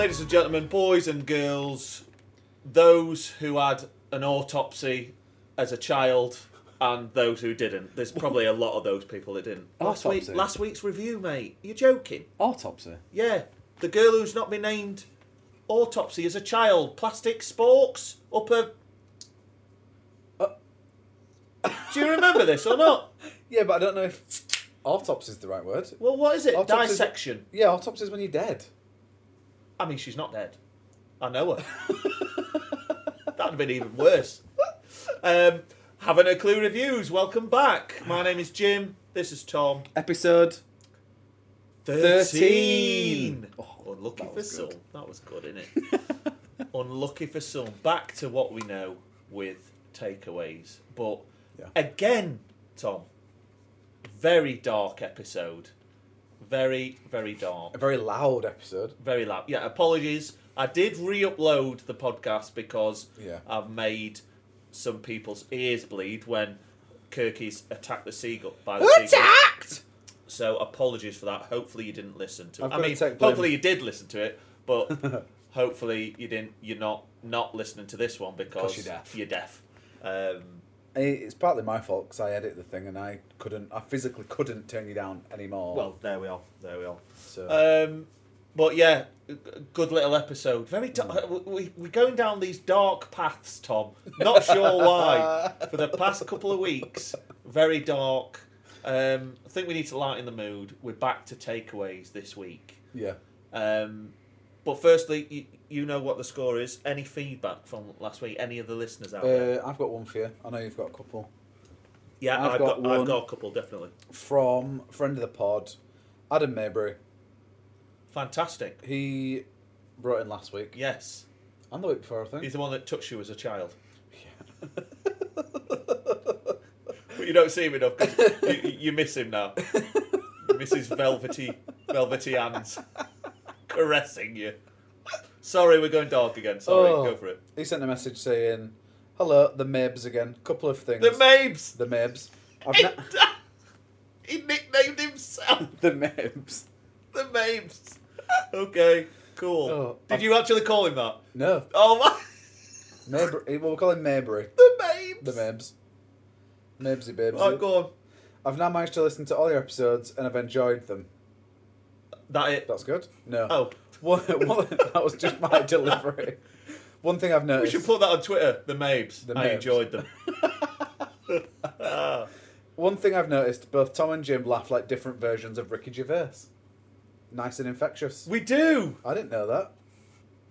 ladies and gentlemen, boys and girls, those who had an autopsy as a child and those who didn't. There's probably a lot of those people that didn't. Last week, Autopsy? last week's review, mate. You're joking? Autopsy. Yeah, the girl who's not been named autopsy as a child, plastic sporks up her. Do you remember this or not? Yeah, but I don't know if autopsy is the right word. Well, what is it? Autopsy- Dissection. Yeah, autopsy is when you're dead. I mean, she's not dead. I know her. That'd have been even worse. Um, having a clue reviews. Welcome back. My name is Jim. This is Tom. Episode 13. Oh, Unlucky for some. good. That was good, isn't it? Unlucky for some. Back to what we know with takeaways. But Yeah. again, Tom, very dark episode. Very, very dark. a very loud episode. Very loud. Yeah, apologies. I did re-upload the podcast because Yeah. I've made some people's ears bleed when Kirkies attacked the seagull by the seagull. Attacked! So apologies for that. Hopefully you didn't listen to it. I mean, hopefully you did listen to it, but hopefully you didn't. You're not not listening to this one because you're deaf. You're deaf. Um, It's partly my fault because I edit the thing and I couldn't, I physically couldn't turn you down anymore. well, there we are. There we are. so Um, but yeah, g- good little episode. Very dark. We, we're going down these dark paths, Tom. Not sure why. For the past couple of weeks, very dark. Um, I think we need to lighten the mood. We're back to takeaways this week. yeah, Um, but firstly, you, you know what the score is. Any feedback from last week? Any of the listeners out there? uh, I've got one for you. I know you've got a couple. Yeah, I've I've, got got, I've got a couple definitely. From friend of the pod, Adam Maybury. Fantastic. He brought in last week Yes, and the week before, I think. he's the one that touched you as a child. But you don't see him enough 'cause you, you miss him now. You miss his velvety, velvety hands caressing you. Sorry, we're going dark again. Sorry, Oh. go for it. He sent a message saying, "Hello, the Mabes again. Couple of things. The Mabes. The Mabes. I've na- he nicknamed himself the Mabes. the Mabes. Okay, cool. Oh, Did I've- you actually call him that? No, Oh my, Maybury. Well, we'll call him Maybury. the Mabes. The Mabes. Mabesy babes. Right, go on. I've now managed to listen to all your episodes and I've enjoyed them. That it. That's good. No. Oh, One, one, that was just my delivery. One thing I've noticed. we should put that on Twitter. The Mabes. The I Mabes. enjoyed them. One thing I've noticed: both Tom and Jim laugh like different versions of Ricky Gervais. Nice and infectious. we do. I didn't know that.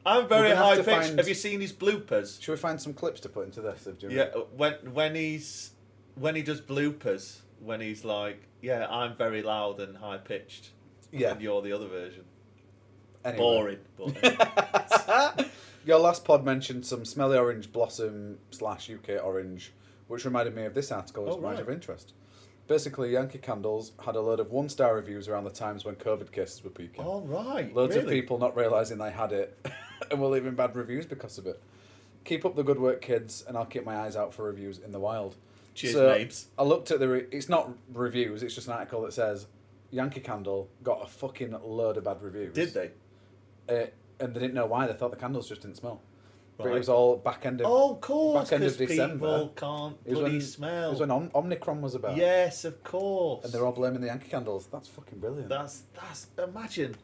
I'm very We're gonna have high pitched. find- Have you seen his bloopers? Should we find some clips to put into this of Jim? Yeah, when when he's when he does bloopers, when he's like, "Yeah, I'm very loud and high pitched," Yeah. and you're the other version. Anyway. Boring, but Your last pod mentioned some smelly orange blossom slash UK orange, which reminded me of this article as Oh, right. of interest. Basically, Yankee Candles had a load of one star reviews around the times when COVID cases were peaking. all right. Loads of people not realising they had it and were leaving bad reviews because of it. Keep up the good work, kids, and I'll keep my eyes out for reviews in the wild. Cheers, So, Mabes. I looked at the. Re- it's not reviews. It's just an article that says Yankee Candle got a fucking load of bad reviews. Did they? Uh, and they didn't know why. They thought the candles just didn't smell. But it was all back end of. Oh, of course, back end of December. people can't it was bloody when smell. It was when Om- Omnicron was about. yes, of course. And they're all blaming the Yankee Candles. That's fucking brilliant. That's that's imagine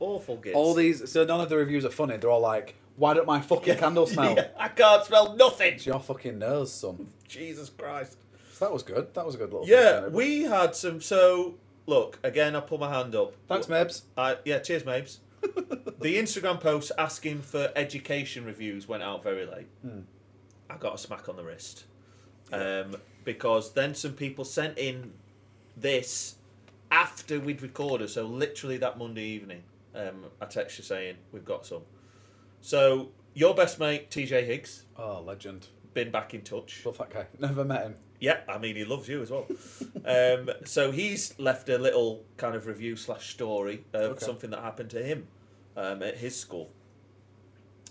awful gifts. all these. So none of the reviews are funny. They're all like, "Why don't my fucking candle smell?" Yeah, I can't smell nothing. It's your fucking nose, son. Jesus Christ. So that was good. That was a good little. Yeah, we had some. So look again. I put my hand up. Thanks, Mabes. Uh, yeah, cheers, Mabes. the Instagram post asking for education reviews went out very late. Hmm. I got a smack on the wrist. Um, because then some people sent in this after we'd recorded, so literally that Monday evening. Um, I text you saying we've got some. So your best mate TJ Higgs Oh, legend. been back in touch. Love that guy. Never met him. Yeah, I mean he loves you as well. um, so he's left a little kind of review slash story of Okay. something that happened to him um, at his school.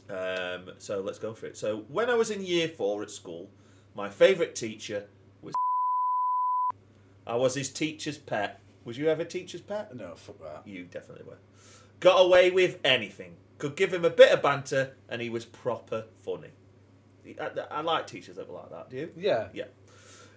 Um, so let's go for it. So when I was in year four at school, my favourite teacher was. I was his teacher's pet. Was you ever teacher's pet? No, fuck that. You definitely were. Got away with anything. Could give him a bit of banter, and he was proper funny. I, I like teachers that were like that. Do you? Yeah. Yeah.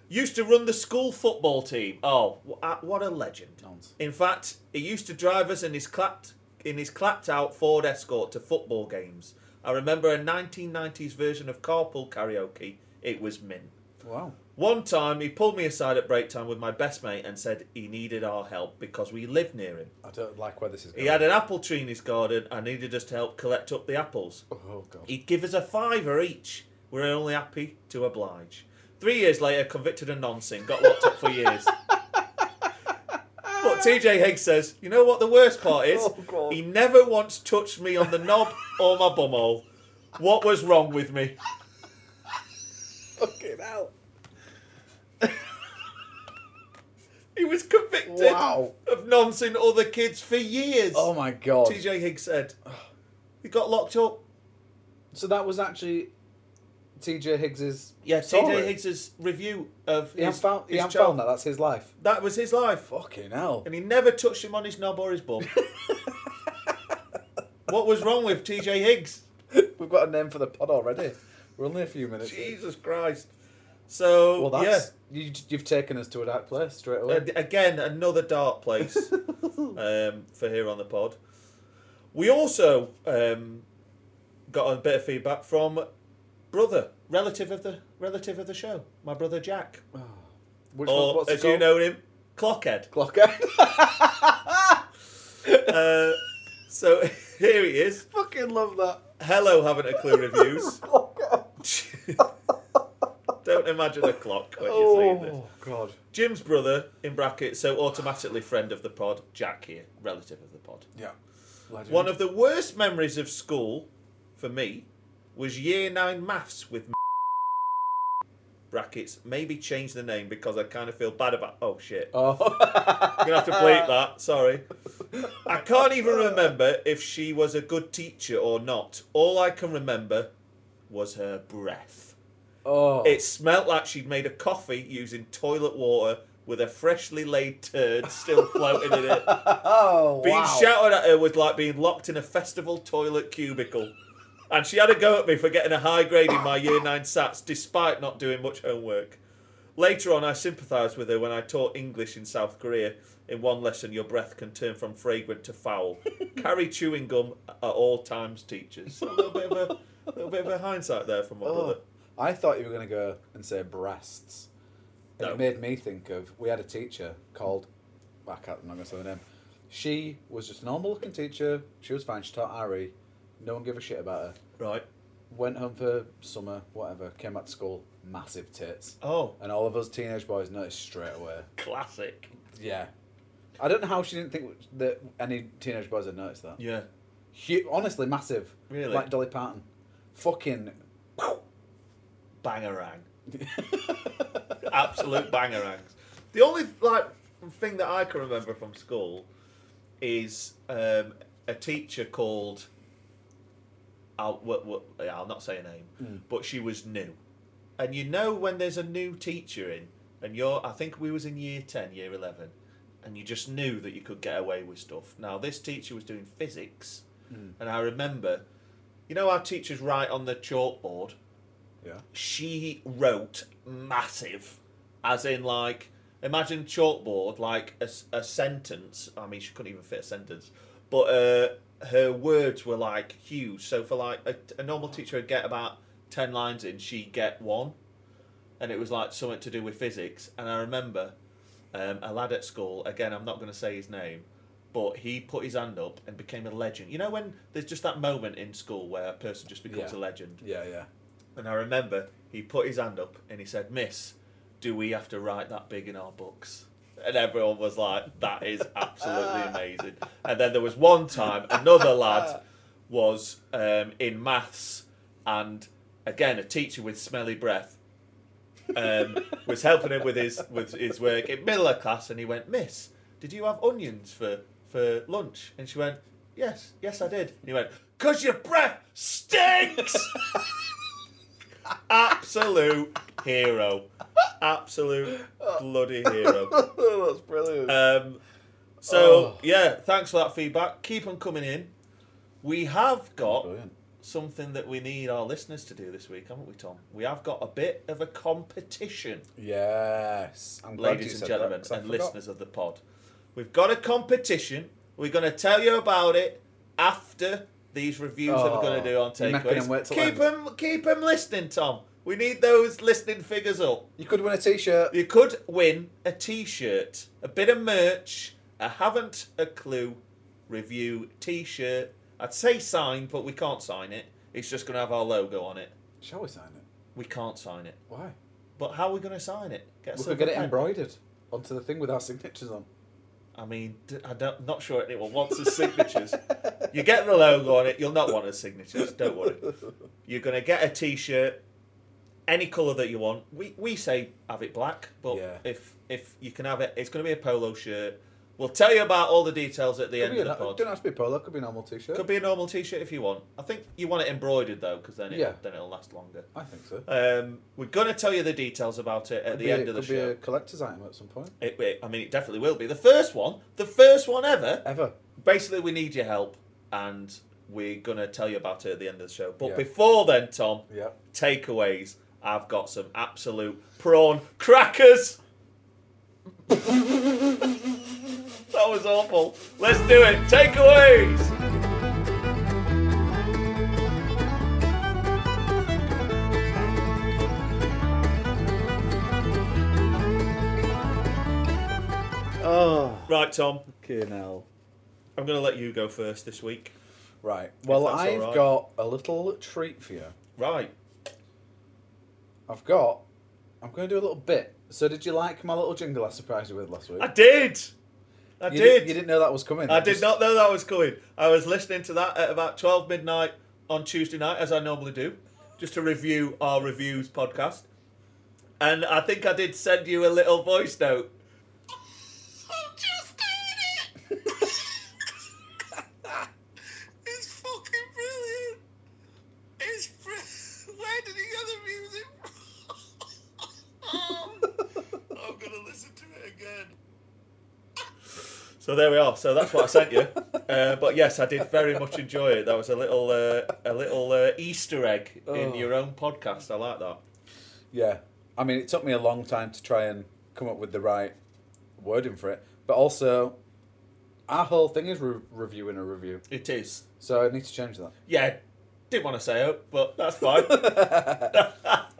Used to run the school football team. Oh, uh, what a legend! In fact, he used to drive us in his clapped in his clapped out Ford Escort to football games. I remember a 1990s version of carpool karaoke. It was mint. Wow. One time, he pulled me aside at break time with my best mate and said he needed our help because we lived near him. I don't like where this is going. He had an apple tree in his garden and needed us to help collect up the apples. Oh god. He'd give us a fiver each. We're only happy to oblige. Three years later, convicted of nonsense, got locked up for years. But TJ Higgs says, you know what the worst part is? Oh, he never once touched me on the knob or my bumhole. What was wrong with me? Fucking hell. He was convicted Wow. of noncing other kids for years. Oh my god. TJ Higgs said. He got locked up. So that was actually TJ Higgs's. Yeah. TJ Higgs's review of He his, found, he his hadn't child. found that. That's his life. That was his life. Fucking hell. And he never touched him on his knob or his bum. what was wrong with TJ Higgs? We've got a name for the pod already. We're only a few minutes. in. Jesus Christ. So, Well, that's you, you've taken us to a dark place straight away. A- Again, another dark place um, for here on the pod. We also um, got a bit of feedback from brother, relative of the relative of the show, my brother Jack, Which or one? What's as it you called? know him, Clockhead. Clocker. uh, so here he is. Fucking love that. Hello, haven't a clue reviews. Don't imagine a clock when you see this. Oh god. Jim's brother, in brackets, so automatically friend of the pod, Jack here, relative of the pod. Yeah. Legend. One of the worst memories of school, for me, was year nine maths with brackets. Maybe change the name because I kind of feel bad about. Oh shit! Oh. I'm gonna have to bleep that. Sorry. I can't even remember if she was a good teacher or not. All I can remember was her breath. oh. It smelt like she'd made a coffee using toilet water with a freshly laid turd still floating in it. oh. Being wow. shouted at her was like being locked in a festival toilet cubicle. And she had a go at me for getting a high grade in my year 9 SATs despite not doing much homework. Later on, I sympathised with her when I taught English in South Korea. In one lesson, your breath can turn from fragrant to foul. Carry chewing gum at all times, teachers. So a little bit of a, little bit of a hindsight there from my oh, brother. Oh, I thought you were going to go and say breasts. And No. It made me think of we had a teacher called I can't I'm not going to say the name. She was just a normal looking teacher. She was fine. She taught Harry. No one gave a shit about her. Right. Went home for summer, whatever. Came back to school, massive tits, Oh, and all of us teenage boys noticed straight away. classic. Yeah, I don't know how she didn't think that any teenage boys had noticed that. Yeah. Hu- honestly, massive. Really? Like Dolly Parton. Fucking. Bangarang. absolute bangerangs. The only like thing that I can remember from school is um, a teacher called. I'll, w- w- yeah, I'll not say a name, hmm. but she was new, and you know when there's a new teacher in, and you're I think we was in year ten, year eleven, and you just knew that you could get away with stuff. Now this teacher was doing physics, hmm. and I remember, you know our teachers write on the chalkboard Yeah. she wrote massive, as in like imagine chalkboard like a sentence. I mean, she couldn't even fit a sentence, but uh, her words were like huge. So for like a, a normal teacher would get about ten lines in, she'd get one, and it was like something to do with physics. And I remember um, a lad at school. Again, I'm not going to say his name. But he put his hand up and became a legend. You know when there's just that moment in school where a person just becomes Yeah. a legend. Yeah, yeah. And I remember he put his hand up and he said, Miss, do we have to write that big in our books? And everyone was like, that is absolutely amazing. And then there was one time another lad was um, in maths and again a teacher with smelly breath um, was helping him with his with his work in middle of class and he went, Miss, did you have onions for, for lunch? And she went, Yes, yes I did. And he went, Cause your breath stinks Absolute hero. Absolute bloody hero. That's brilliant. Um, so Oh. yeah, thanks for that feedback. Keep on coming in. We have got Brilliant. something that we need our listeners to do this week, haven't we, Tom? We have got a bit of a competition, Yes. I'm glad you ladies and said gentlemen, that, 'cause I and forgot. listeners of the pod. We've got a competition. We're going to tell you about it after these reviews that we're going Oh, to do on oh, you're them wait takeaways. till Keep them, keep them listening, Tom. We need those listening figures up. You could win a T-shirt. You could win a T-shirt, a bit of merch, a haven't a clue review T-shirt. I'd say signed, but we can't sign it. It's just going to have our logo on it. Shall we sign it? We can't sign it. Why? But how are we going to sign it? Get a We silver could get it pen? embroidered onto the thing with our signatures on. I mean, I'm not not sure anyone wants his signatures. you get the logo on it, you'll not want his signatures. Don't worry. You're going to get a T-shirt, any colour that you want. We we say have it black, but Yeah. if if you can have it, it's going to be a polo shirt. We'll tell you about all the details at the Could end of the pod. don't have to be polo. Could be a normal T-shirt. Could be a normal T-shirt if you want. I think you want it embroidered though, because then it, Yeah. then it'll last longer. I think so. Um, we're going to tell you the details about it at Could the end a, of the could be show. a collector's item at some point. It, it- I mean, it definitely will be the first one, the first one ever. Ever. Basically, we need your help, and we're going to tell you about it at the end of the show. But Yeah. before then, Tom, Yeah. takeaways. I've got some absolute prawn crackers. that was awful. Let's do it. Takeaways. Oh. Right, Tom. Okay, now. I'm going to let you go first this week. Right. Well, that's I've got a little treat for you. Right. I've got. I'm going to do a little bit. So, did you like my little jingle I surprised you with last week? I did. I you did. You didn't know that was coming. I did not know that was coming. I was listening to that at about 12 midnight on Tuesday night, as I normally do, just to review our reviews podcast. And I think I did send you a little voice note. I'm just doing it. it's fucking brilliant. It's br- where did he get the music from? I'm gonna listen to it again. So there we are. So that's what I sent you. Uh, but yes, I did very much enjoy it. That was a little, uh, a little uh, Easter egg in Oh. your own podcast. I like that. Yeah. I mean, it took me a long time to try and come up with the right wording for it. But also, our whole thing is re- reviewing a review. It is. So, I need to change that. Yeah, didn't want to say it, but that's fine. so,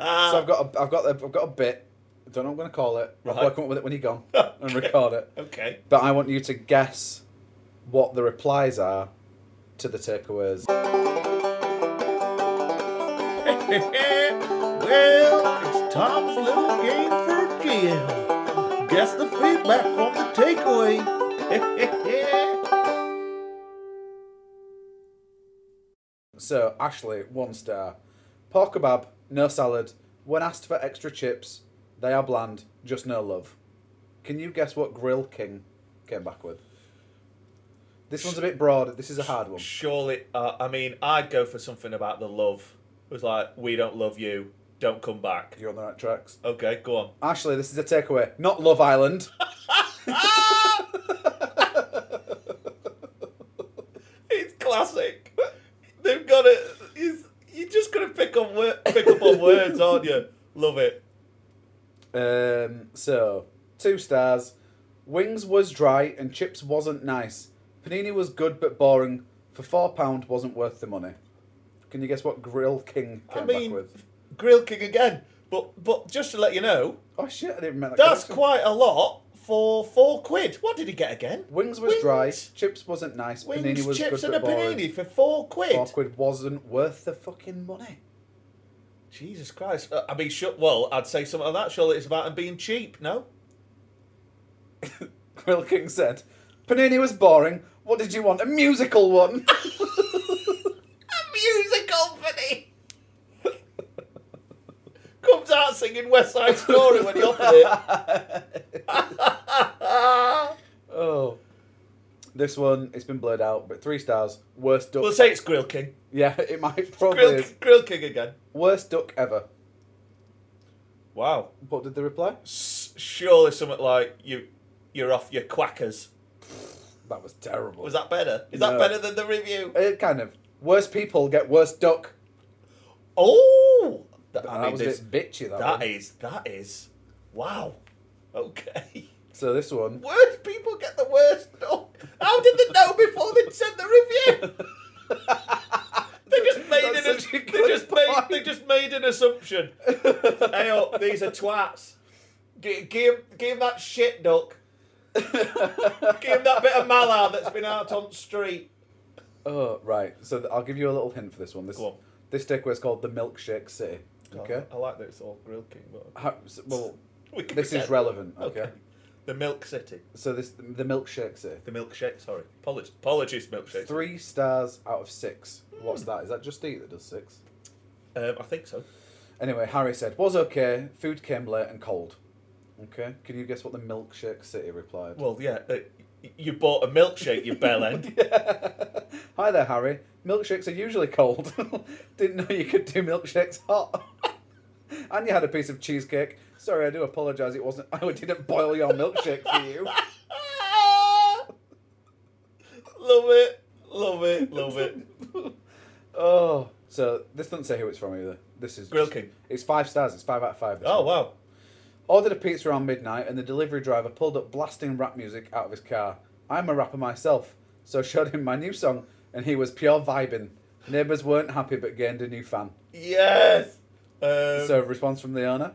I've got a, I've got a, I've got a bit. I don't know what I'm going to call it. Right. I'll uh-huh. come up with it when you're gone and record it. okay. But I want you to guess what the replies are to the takeaways. well, it's Tom's little game for Jim. Guess the feedback from the takeaway. So, Ashley, one star. Pork kebab, no salad. When asked for extra chips, they are bland, just no love. Can you guess what Grill King came back with? This one's a bit broad. This is a hard one. Surely, uh, I mean, I'd go for something about the love. It was like, we don't love you, don't come back. You're on the right tracks. Okay, go on. Ashley, this is a takeaway. Not Love Island. It's classic. They've got it. It's, you're just gonna pick wor- pick up on words, aren't you? Love it. Um, so, two stars. Wings was dry and chips wasn't nice. Panini was good but boring. For four pound wasn't worth the money. Can you guess what Grill King I came mean, back with? Grill King again. But but just to let you know, Oh shit! I didn't remember. that's quite a lot for four quid. What did he get again? Wings was dry. Chips wasn't nice. Wings, panini was chips, good and a boring. panini for four quid. Four quid wasn't worth the fucking money. Jesus Christ! Uh, I mean, sh- well, I'd say something like that. Surely it's about him being cheap. No. Grill King said, "Panini was boring. What did you want? A musical one." A musical funny. Comes out singing West Side Story when he offered it. oh, this one it's been blurred out, but three stars. Worst duck. we'll say it's Grill King. yeah, it might probably Grill, is. Grill King again. Worst duck ever. Wow. What did they reply? S- surely something like you, you're off your quackers. That was terrible. Was that better? Is No. that better than the review? It kind of. Worse people get worse duck. Oh, that, That I mean, was a this, bit bitchy, that, that one. is that is wow. Okay. So this one. Worst people get the worst. No. How did they know before they sent the review? they just made That's an. They just made. They just made an assumption. hey, up, these are twats. Give, give, give that shit duck. give him that bit of mallard that's been out on the street. Oh, right. So th- I'll give you a little hint for this one. This Go on. this takeaway is called the Milkshake City. Okay. I like that it's all Grill King, but How, s- well, this is relevant. Okay? Okay. The Milk City. So this the Milkshake City. The milkshake. Sorry. Apologies. Apologies, milkshake. Three stars out of six. What's that? Is that just Eat that does six? Um, I think so. Anyway, Harry said, was okay, food came late and cold. Okay, can you guess what the Milkshake City replied? Well, yeah. Uh, you bought a milkshake, you bell end. Hi there, Harry. Milkshakes are usually cold. Didn't know you could do milkshakes hot. and you had a piece of cheesecake. Sorry, I do apologise. It wasn't. I didn't boil your milkshake for you. love it. Love it. Love it. Oh, so this doesn't say who it's from either. This is Grill King. It's five stars. It's five out of five. this Oh, one. wow. Ordered a pizza around midnight, and the delivery driver pulled up blasting rap music out of his car. I'm a rapper myself, so showed him my new song, and he was pure vibing. Neighbours weren't happy, but gained a new fan. Yes. Um, So, response from the owner.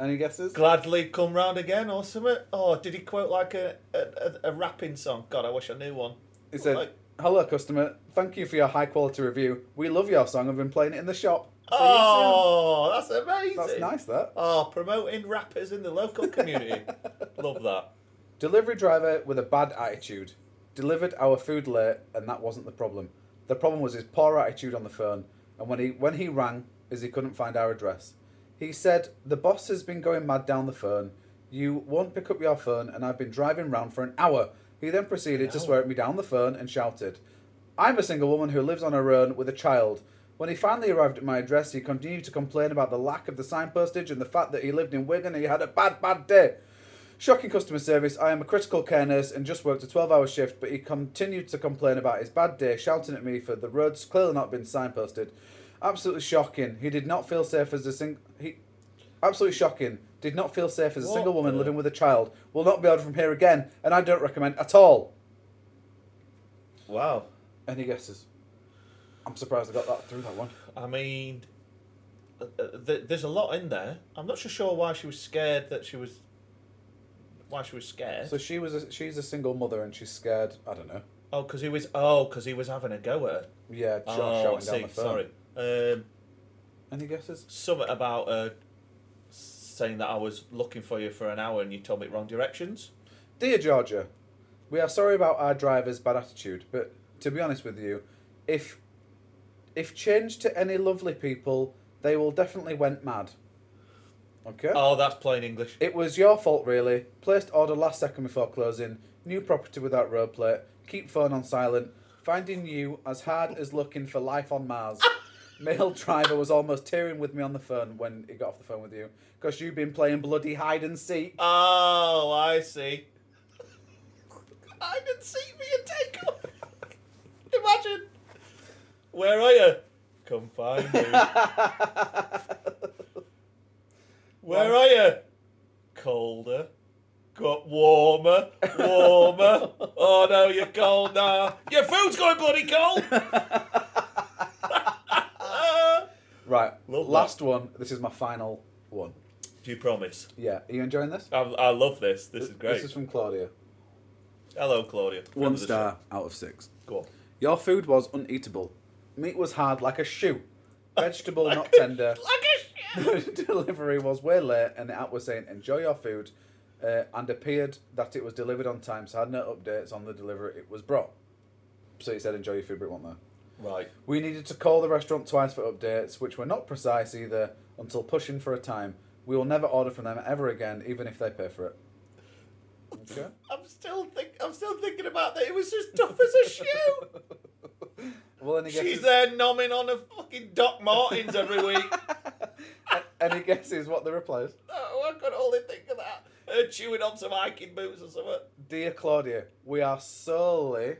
Any guesses? Gladly come round again or something? Oh, did he quote like a, a, a, rapping song? God, I wish I knew one. He said, Like- "Hello, customer. Thank you for your high quality review. We love your song. I've been playing it in the shop. See Oh, that's amazing. that's nice. That Oh, promoting rappers in the local community. Love that. delivery driver with a bad attitude delivered our food late, and that wasn't the problem. The problem was his poor attitude on the phone, and when he when he rang, is he couldn't find our address. He said the boss has been going mad down the phone. You won't pick up your phone, and I've been driving round for an hour. He then proceeded to swear at me down the phone and shouted, I'm a single woman who lives on her own with a child. When he finally arrived at my address, he continued to complain about the lack of the signpostage and the fact that he lived in Wigan and he had a bad, bad day. Shocking customer service. I am a critical care nurse and just worked a 12 hour shift, but he continued to complain about his bad day, shouting at me for the roads clearly not been signposted. Absolutely shocking. He did not feel safe as a sing. He, absolutely shocking. Did not feel safe as a What single woman the- living with a child. Will not be ordered from here again, and I don't recommend at all. Wow. Any guesses? I'm surprised I got that through that one. I mean, uh, uh, th- there's a lot in there. I'm not so sure why she was scared that she was. Why she was scared? So she was a, she's a single mother and she's scared. I don't know. oh, because he was. Oh, because he was having a go at her. Yeah, sh- Oh, I down see. the phone. Sorry. Um, Any guesses? something about uh, saying that I was looking for you for an hour and you told me wrong directions. Dear Georgia, we are sorry about our driver's bad attitude, but to be honest with you, if if changed to any lovely people, they will definitely went mad. Okay. Oh, that's plain English. It was your fault, really. Placed order last second before closing. New property without road plate. Keep phone on silent. Finding you as hard as looking for life on Mars. Male driver was almost tearing with me on the phone when he got off the phone with you. Because you've been playing bloody hide and seek. Oh, I see. I didn't see me and take off. Imagine. Where are you? Come find me. Where are you? Colder. Got warmer, warmer. Oh no, you're cold now. Your food's going bloody cold. Right, Love that. last one. This is my final one. Do you promise? Yeah, are you enjoying this? I, I love this. This is great. This is from Claudia. Hello, Claudia. One of the star out of six. show. Go on. Your food was uneatable. Meat was hard like a shoe. Vegetable not tender. Like a shit. Delivery was way late, and the app was saying enjoy your food, uh, and appeared that it was delivered on time. So had no updates on the delivery it was brought. So it said enjoy your food, but it wasn't there. Right. We needed to call the restaurant twice for updates, which were not precise either, until pushing for a time. We will never order from them ever again, even if they pay for it. Okay. I'm still think. I'm still thinking about that. It was as tough as a shoe. Well, any guesses? She's there nomming on a fucking Doc Martens every week. Any guesses what the reply is? oh, I could only think of that. Her chewing on some hiking boots or something. Dear Claudia, we are solely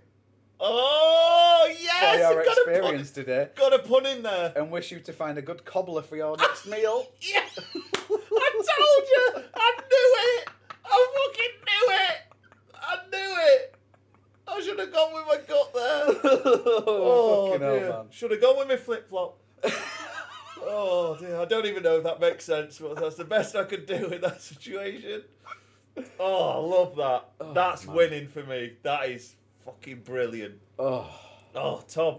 Oh yes, our I've got a pun, experience today got a pun in there. and wish you to find a good cobbler for your next ah, meal. Yeah, I told you, I knew it. I fucking knew it. I knew it. I should have gone with my gut there. oh, fucking hell, man. Should have gone with my flip flop. oh dear, I don't even know if that makes sense, but that's the best I could do in that situation. Oh, I love that. Oh, that's man. winning for me. That is fucking brilliant. Oh, Oh, Tom.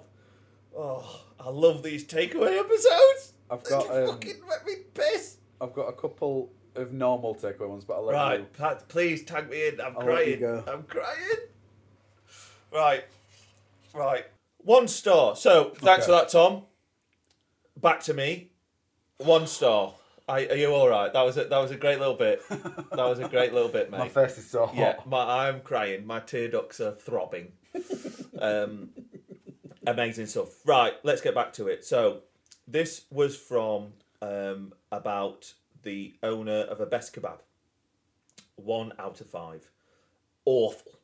Oh, I love these takeaway episodes. I've got, um, fucking make me piss. I've got a couple of normal takeaway ones, but I'll let you. Right, Pat, please tag me in. I'm I'll let you crying. I'm crying. Right, right. One star. So thanks for that, Tom. Back to me. One star. I, are you all right? That was a, that was a great little bit. That was a great little bit, mate. My face is so hot. Yeah, my, I'm crying. My tear ducts are throbbing. Um, amazing stuff. Right, let's get back to it. So, this was from um, about the owner of a best kebab. One out of five. Awful.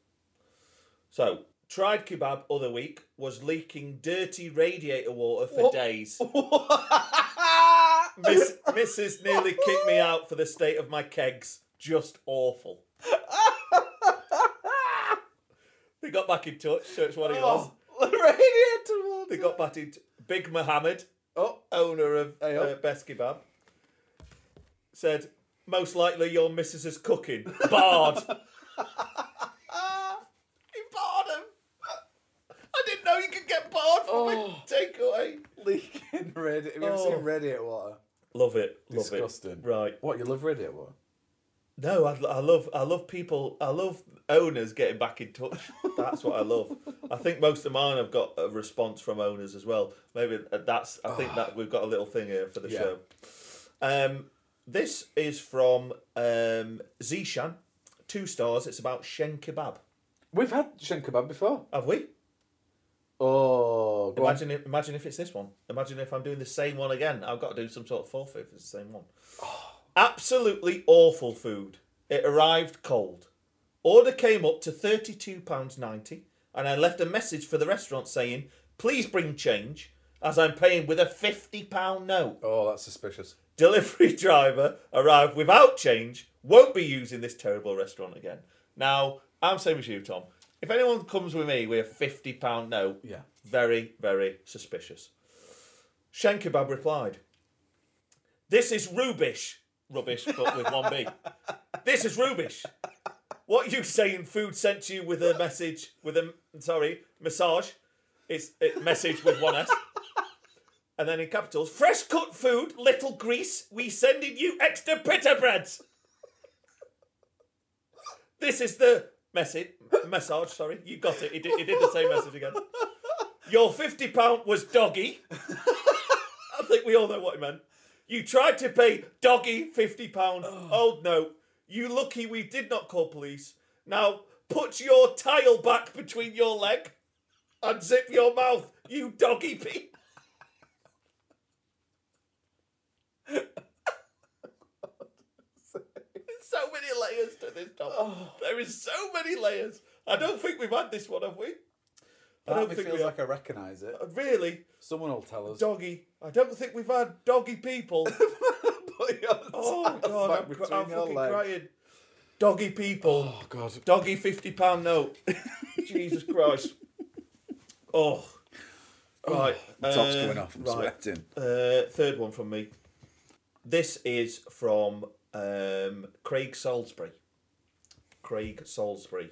So, tried kebab other week was leaking dirty radiator water for days. Miss, Mrs. nearly kicked me out for the state of my kegs. Just awful. they got back in touch, so it's what it was. Oh, radiator water. They got back in t- Big Mohammed, Oh, owner of Hey, uh, up. Best Kebab, said, most likely your missus is cooking. Barred. he barred him. I didn't know you could get barred from Oh. a takeaway. leaking radiator. Have you ever Oh. seen radiator water? Love it. Love Disgusting. it. Right. What, you love radiator What? No, I, I love I love people. I love owners getting back in touch. That's what I love. I think most of mine have got a response from owners as well. Maybe that's. I think that we've got a little thing here for the Yeah. show. Um, this is from um, Zishan, two stars. It's about Shen kebab. We've had shin kebab before. Have we? Oh. Imagine if, imagine if it's this one. Imagine if I'm doing the same one again. I've got to do some sort of forfeit if it's the same one. Absolutely awful food. It arrived cold. Order came up to £32.90 and I left a message for the restaurant saying, please bring change as I'm paying with a £50 note. Oh, that's suspicious. Delivery driver arrived without change, won't be using this terrible restaurant again. Now, I'm same as you, Tom. If anyone comes with me with a £50 note, Yeah. very, very suspicious. Shen Kebab replied, This is rubbish. Rubbish, but with one B. This is rubbish. What you saying food sent to you with a message, with a, sorry, massage. It's a message with one S. And then in capitals, fresh cut food, little grease, we sending you extra pita breads. This is the message, Massage, sorry. You got it. He did, he did the same message again. Your £50 was doggy. I think we all know what he meant. You tried to pay doggy £50 old oh. oh, note. You lucky we did not call police. Now put your tile back between your leg and zip your mouth, you doggy pee. There's so many layers to this, Tom. There is so many layers. I don't think we've had this one, have we? I don't think feels we like I recognise it. have. Really? Someone will tell us. Doggy. I don't think we've had doggy people. Oh god, I'm, cr- I'm fucking legs. crying. Doggy people. Oh god. Doggy fifty pound note. Jesus Christ. Oh. Right. Top's uh, going off. I'm right. sweating. Uh, third one from me. This is from um, Craig Salisbury. Craig Salisbury.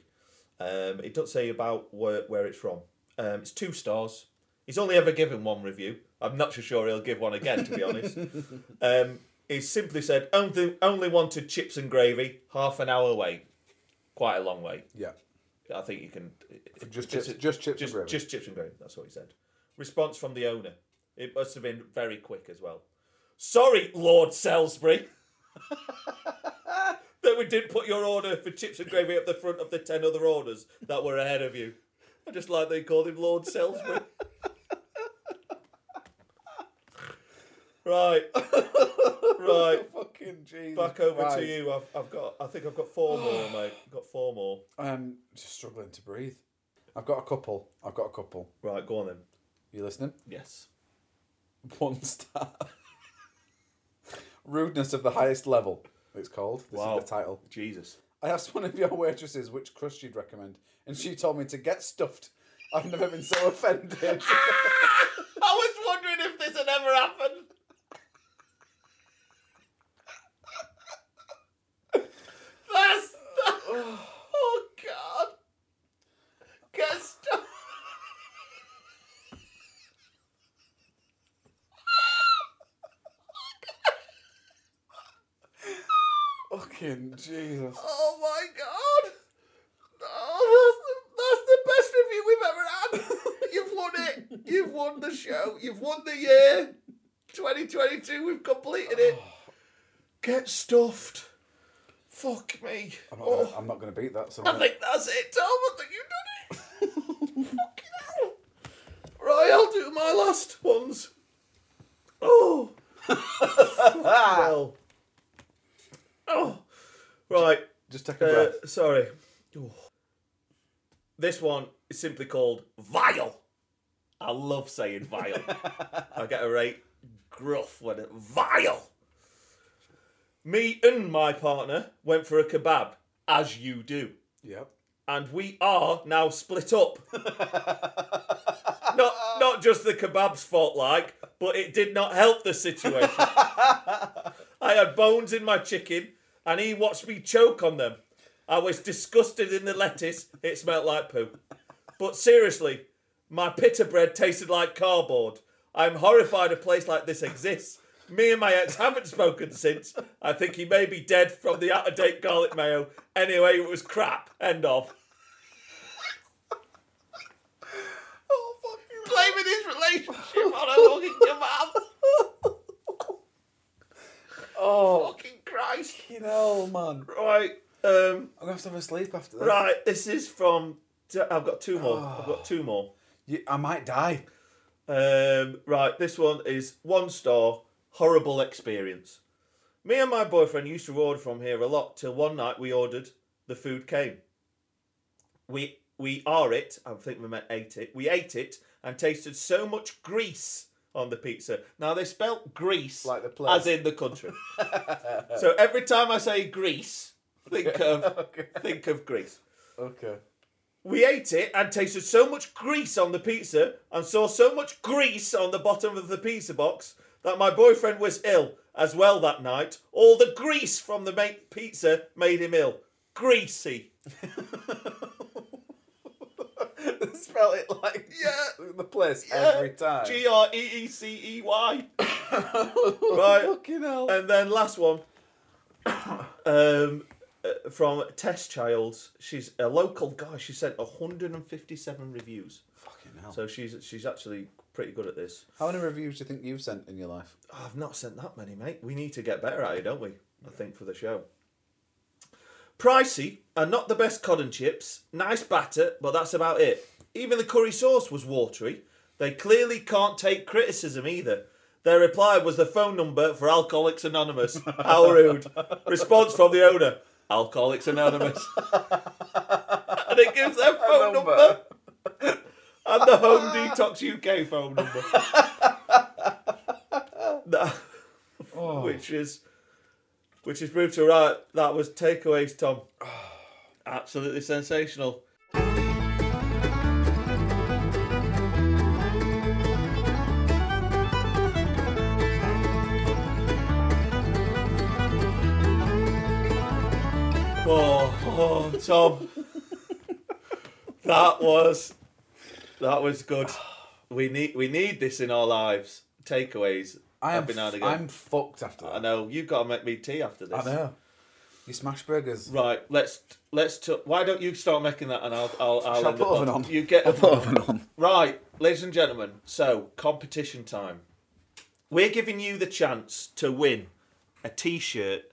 Um, it doesn't say about where, where it's from. Um, it's two stars. He's only ever given one review. I'm not so sure he'll give one again, to be honest. Um, he simply said, only, only wanted chips and gravy, half an hour away. Quite a long way. Yeah. I think you can. Just chips, just chips just, and gravy. just chips and gravy. That's what he said. Response from the owner. It must have been very quick as well. Sorry, Lord Salisbury, that we didn't put your order for chips and gravy up the front of the ten other orders that were ahead of you. I just like they called him Lord Salisbury. right, right. Fucking Fucking Jesus Back over Christ. to you. I've, I've got. I think I've got four more, mate. Got four more. I'm just struggling to breathe. I've got a couple. I've got a couple. Right, go on then. You listening? Yes. One star. Rudeness of the highest level. It's called. This Wow. is the title. Jesus. I asked one of your waitresses which crust she'd recommend, and she told me to get stuffed. I've never been so offended. I was wondering if this had ever happened. That's. Oh God. Get stuff. Fucking Jesus. Oh my God. Oh, that's the, that's the best review we've ever had. You've won it. You've won the show. You've won the year. 2022. We've completed it. Get stuffed. Fuck me. I'm not, Oh. gonna, I'm not gonna beat that. So I think that's it, Tom. I think you've done it. Fucking hell. Right, I'll do my last ones. Oh. well. Oh. Right. just take a Uh, breath. sorry. Oh. This one is simply called Vile. I love saying vile. I get a right gruff when it vile. Me and my partner went for a kebab, as you do Yep. and we are now split up. not not just the kebab's fault, like, but it did not help the situation. I had bones in my chicken, and he watched me choke on them. I was disgusted in the lettuce; it smelt like poo. But seriously, my pita bread tasted like cardboard. I'm horrified a place like this exists. Me and my ex haven't spoken since. I think he may be dead from the out of date garlic mayo. Anyway, it was crap. End of. Oh fucking. Blaming his relationship on a fucking kebab. Oh Fucking Christ. You know, man. Right, um, I'm gonna have to have a sleep after this. right. This is from. I've got two more. I've got two more. You, I might die. Um, right, this one is one star, horrible experience. Me and my boyfriend used to order from here a lot till one night we ordered, the food came. We we are it, I think we meant ate it. We ate it and tasted so much grease on the pizza. Now they spelt Greece Like the place. as in the country. so every time I say Greece, think of Okay. think of Greece. Okay. We ate it and tasted so much grease on the pizza and saw so much grease on the bottom of the pizza box that my boyfriend was ill as well that night. All the grease from the pizza made him ill. Greasy. Spell it like Yeah. the place every time. G R E E C E Y. Right. Fucking hell. And then last one um, uh, from Tess Childs. She's a local guy. She sent 157 reviews. Fucking hell. So she's she's actually pretty good at this. How many reviews do you think you've sent in your life? I've not sent that many, mate. We need to get better at it, don't we? I think for the show. Pricey and not the best cod and chips. Nice batter, but that's about it. Even the curry sauce was watery. They clearly can't take criticism either. Their reply was the phone number for Alcoholics Anonymous. How rude. Response from the owner Alcoholics Anonymous. and it gives their phone number. number. and the Home Detox UK phone number. Oh. Which is which is brutal, right? That was takeaways, Tom. Absolutely sensational. Oh, oh Tom. that was that was good. We need we need this in our lives. Takeaways. I am. every now and f- again. I'm fucked after that. I know you've got to make me tea after this. I know. You smash burgers. Right, let's let's. T- why don't you start making that and I'll I'll, I'll Shall I end put the oven on? You get I'll put oven on. right, ladies and gentlemen. So competition time. We're giving you the chance to win a T-shirt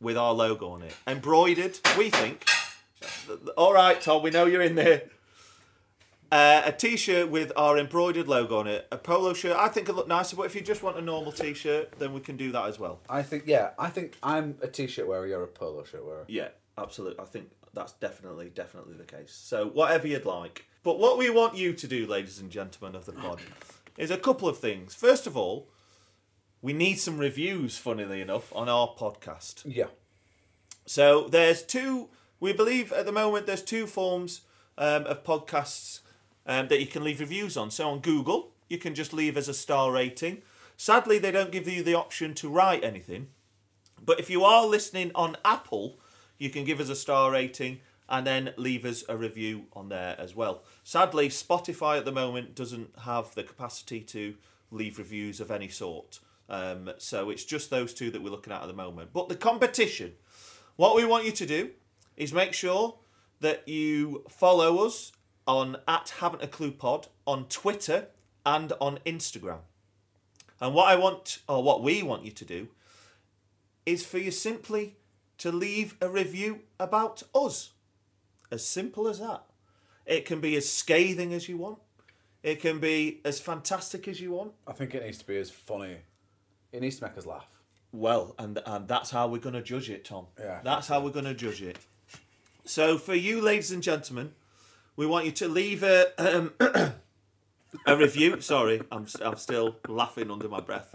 with our logo on it, embroidered. We think. All right, Tom. We know you're in there. Uh, a t-shirt with our embroidered logo on it. A polo shirt, I think, would look nicer. But if you just want a normal t-shirt, then we can do that as well. I think yeah. I think I'm a t-shirt wearer. You're a polo shirt wearer. Yeah, absolutely. I think that's definitely, definitely the case. So whatever you'd like. But what we want you to do, ladies and gentlemen of the pod, is a couple of things. First of all, we need some reviews. Funnily enough, on our podcast. Yeah. So there's two. We believe at the moment there's two forms um, of podcasts um, that you can leave reviews on. So on Google, you can just leave as a star rating. Sadly, they don't give you the option to write anything. But if you are listening on Apple, you can give us a star rating and then leave us a review on there as well. Sadly, Spotify at the moment doesn't have the capacity to leave reviews of any sort. Um, so it's just those two that we're looking at at the moment. But the competition, what we want you to do is make sure that you follow us on at haven't a clue pod on Twitter and on Instagram. And what I want, or what we want you to do, is for you simply to leave a review about us. As simple as that. It can be as scathing as you want. It can be as fantastic as you want. I think it needs to be as funny. It needs to make us laugh. Well, and and that's how we're going to judge it, Tom. Yeah. That's how we're going to judge it. So, for you, ladies and gentlemen, we want you to leave a um, a review. Sorry, I'm I'm still laughing under my breath.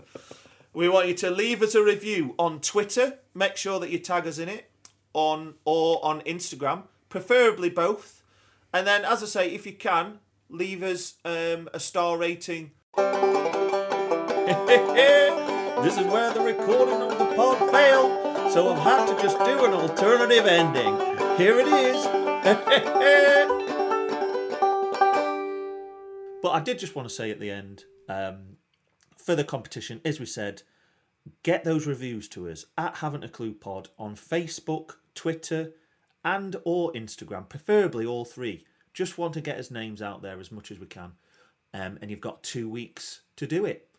We want you to leave us a review on Twitter. Make sure that you tag us in it on or on Instagram, preferably both. And then, as I say, if you can, leave us um, a star rating. this is where the recording of the pod failed, so I've had to just do an alternative ending. Here it is. but I did just want to say at the end, um, for the competition, as we said, get those reviews to us at Haven't a Clue Pod on Facebook, Twitter, and or Instagram, preferably all three. Just want to get his names out there as much as we can. Um, and you've got two weeks to do it.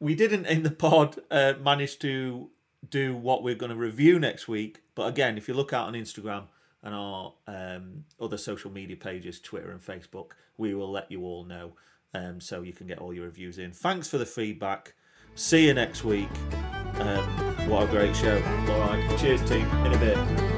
We didn't in the pod uh, manage to do what we're going to review next week. But again, if you look out on Instagram and our um, other social media pages, Twitter and Facebook, we will let you all know um, so you can get all your reviews in. Thanks for the feedback. See you next week. Um, what a great show. All right. Cheers, team. In a bit.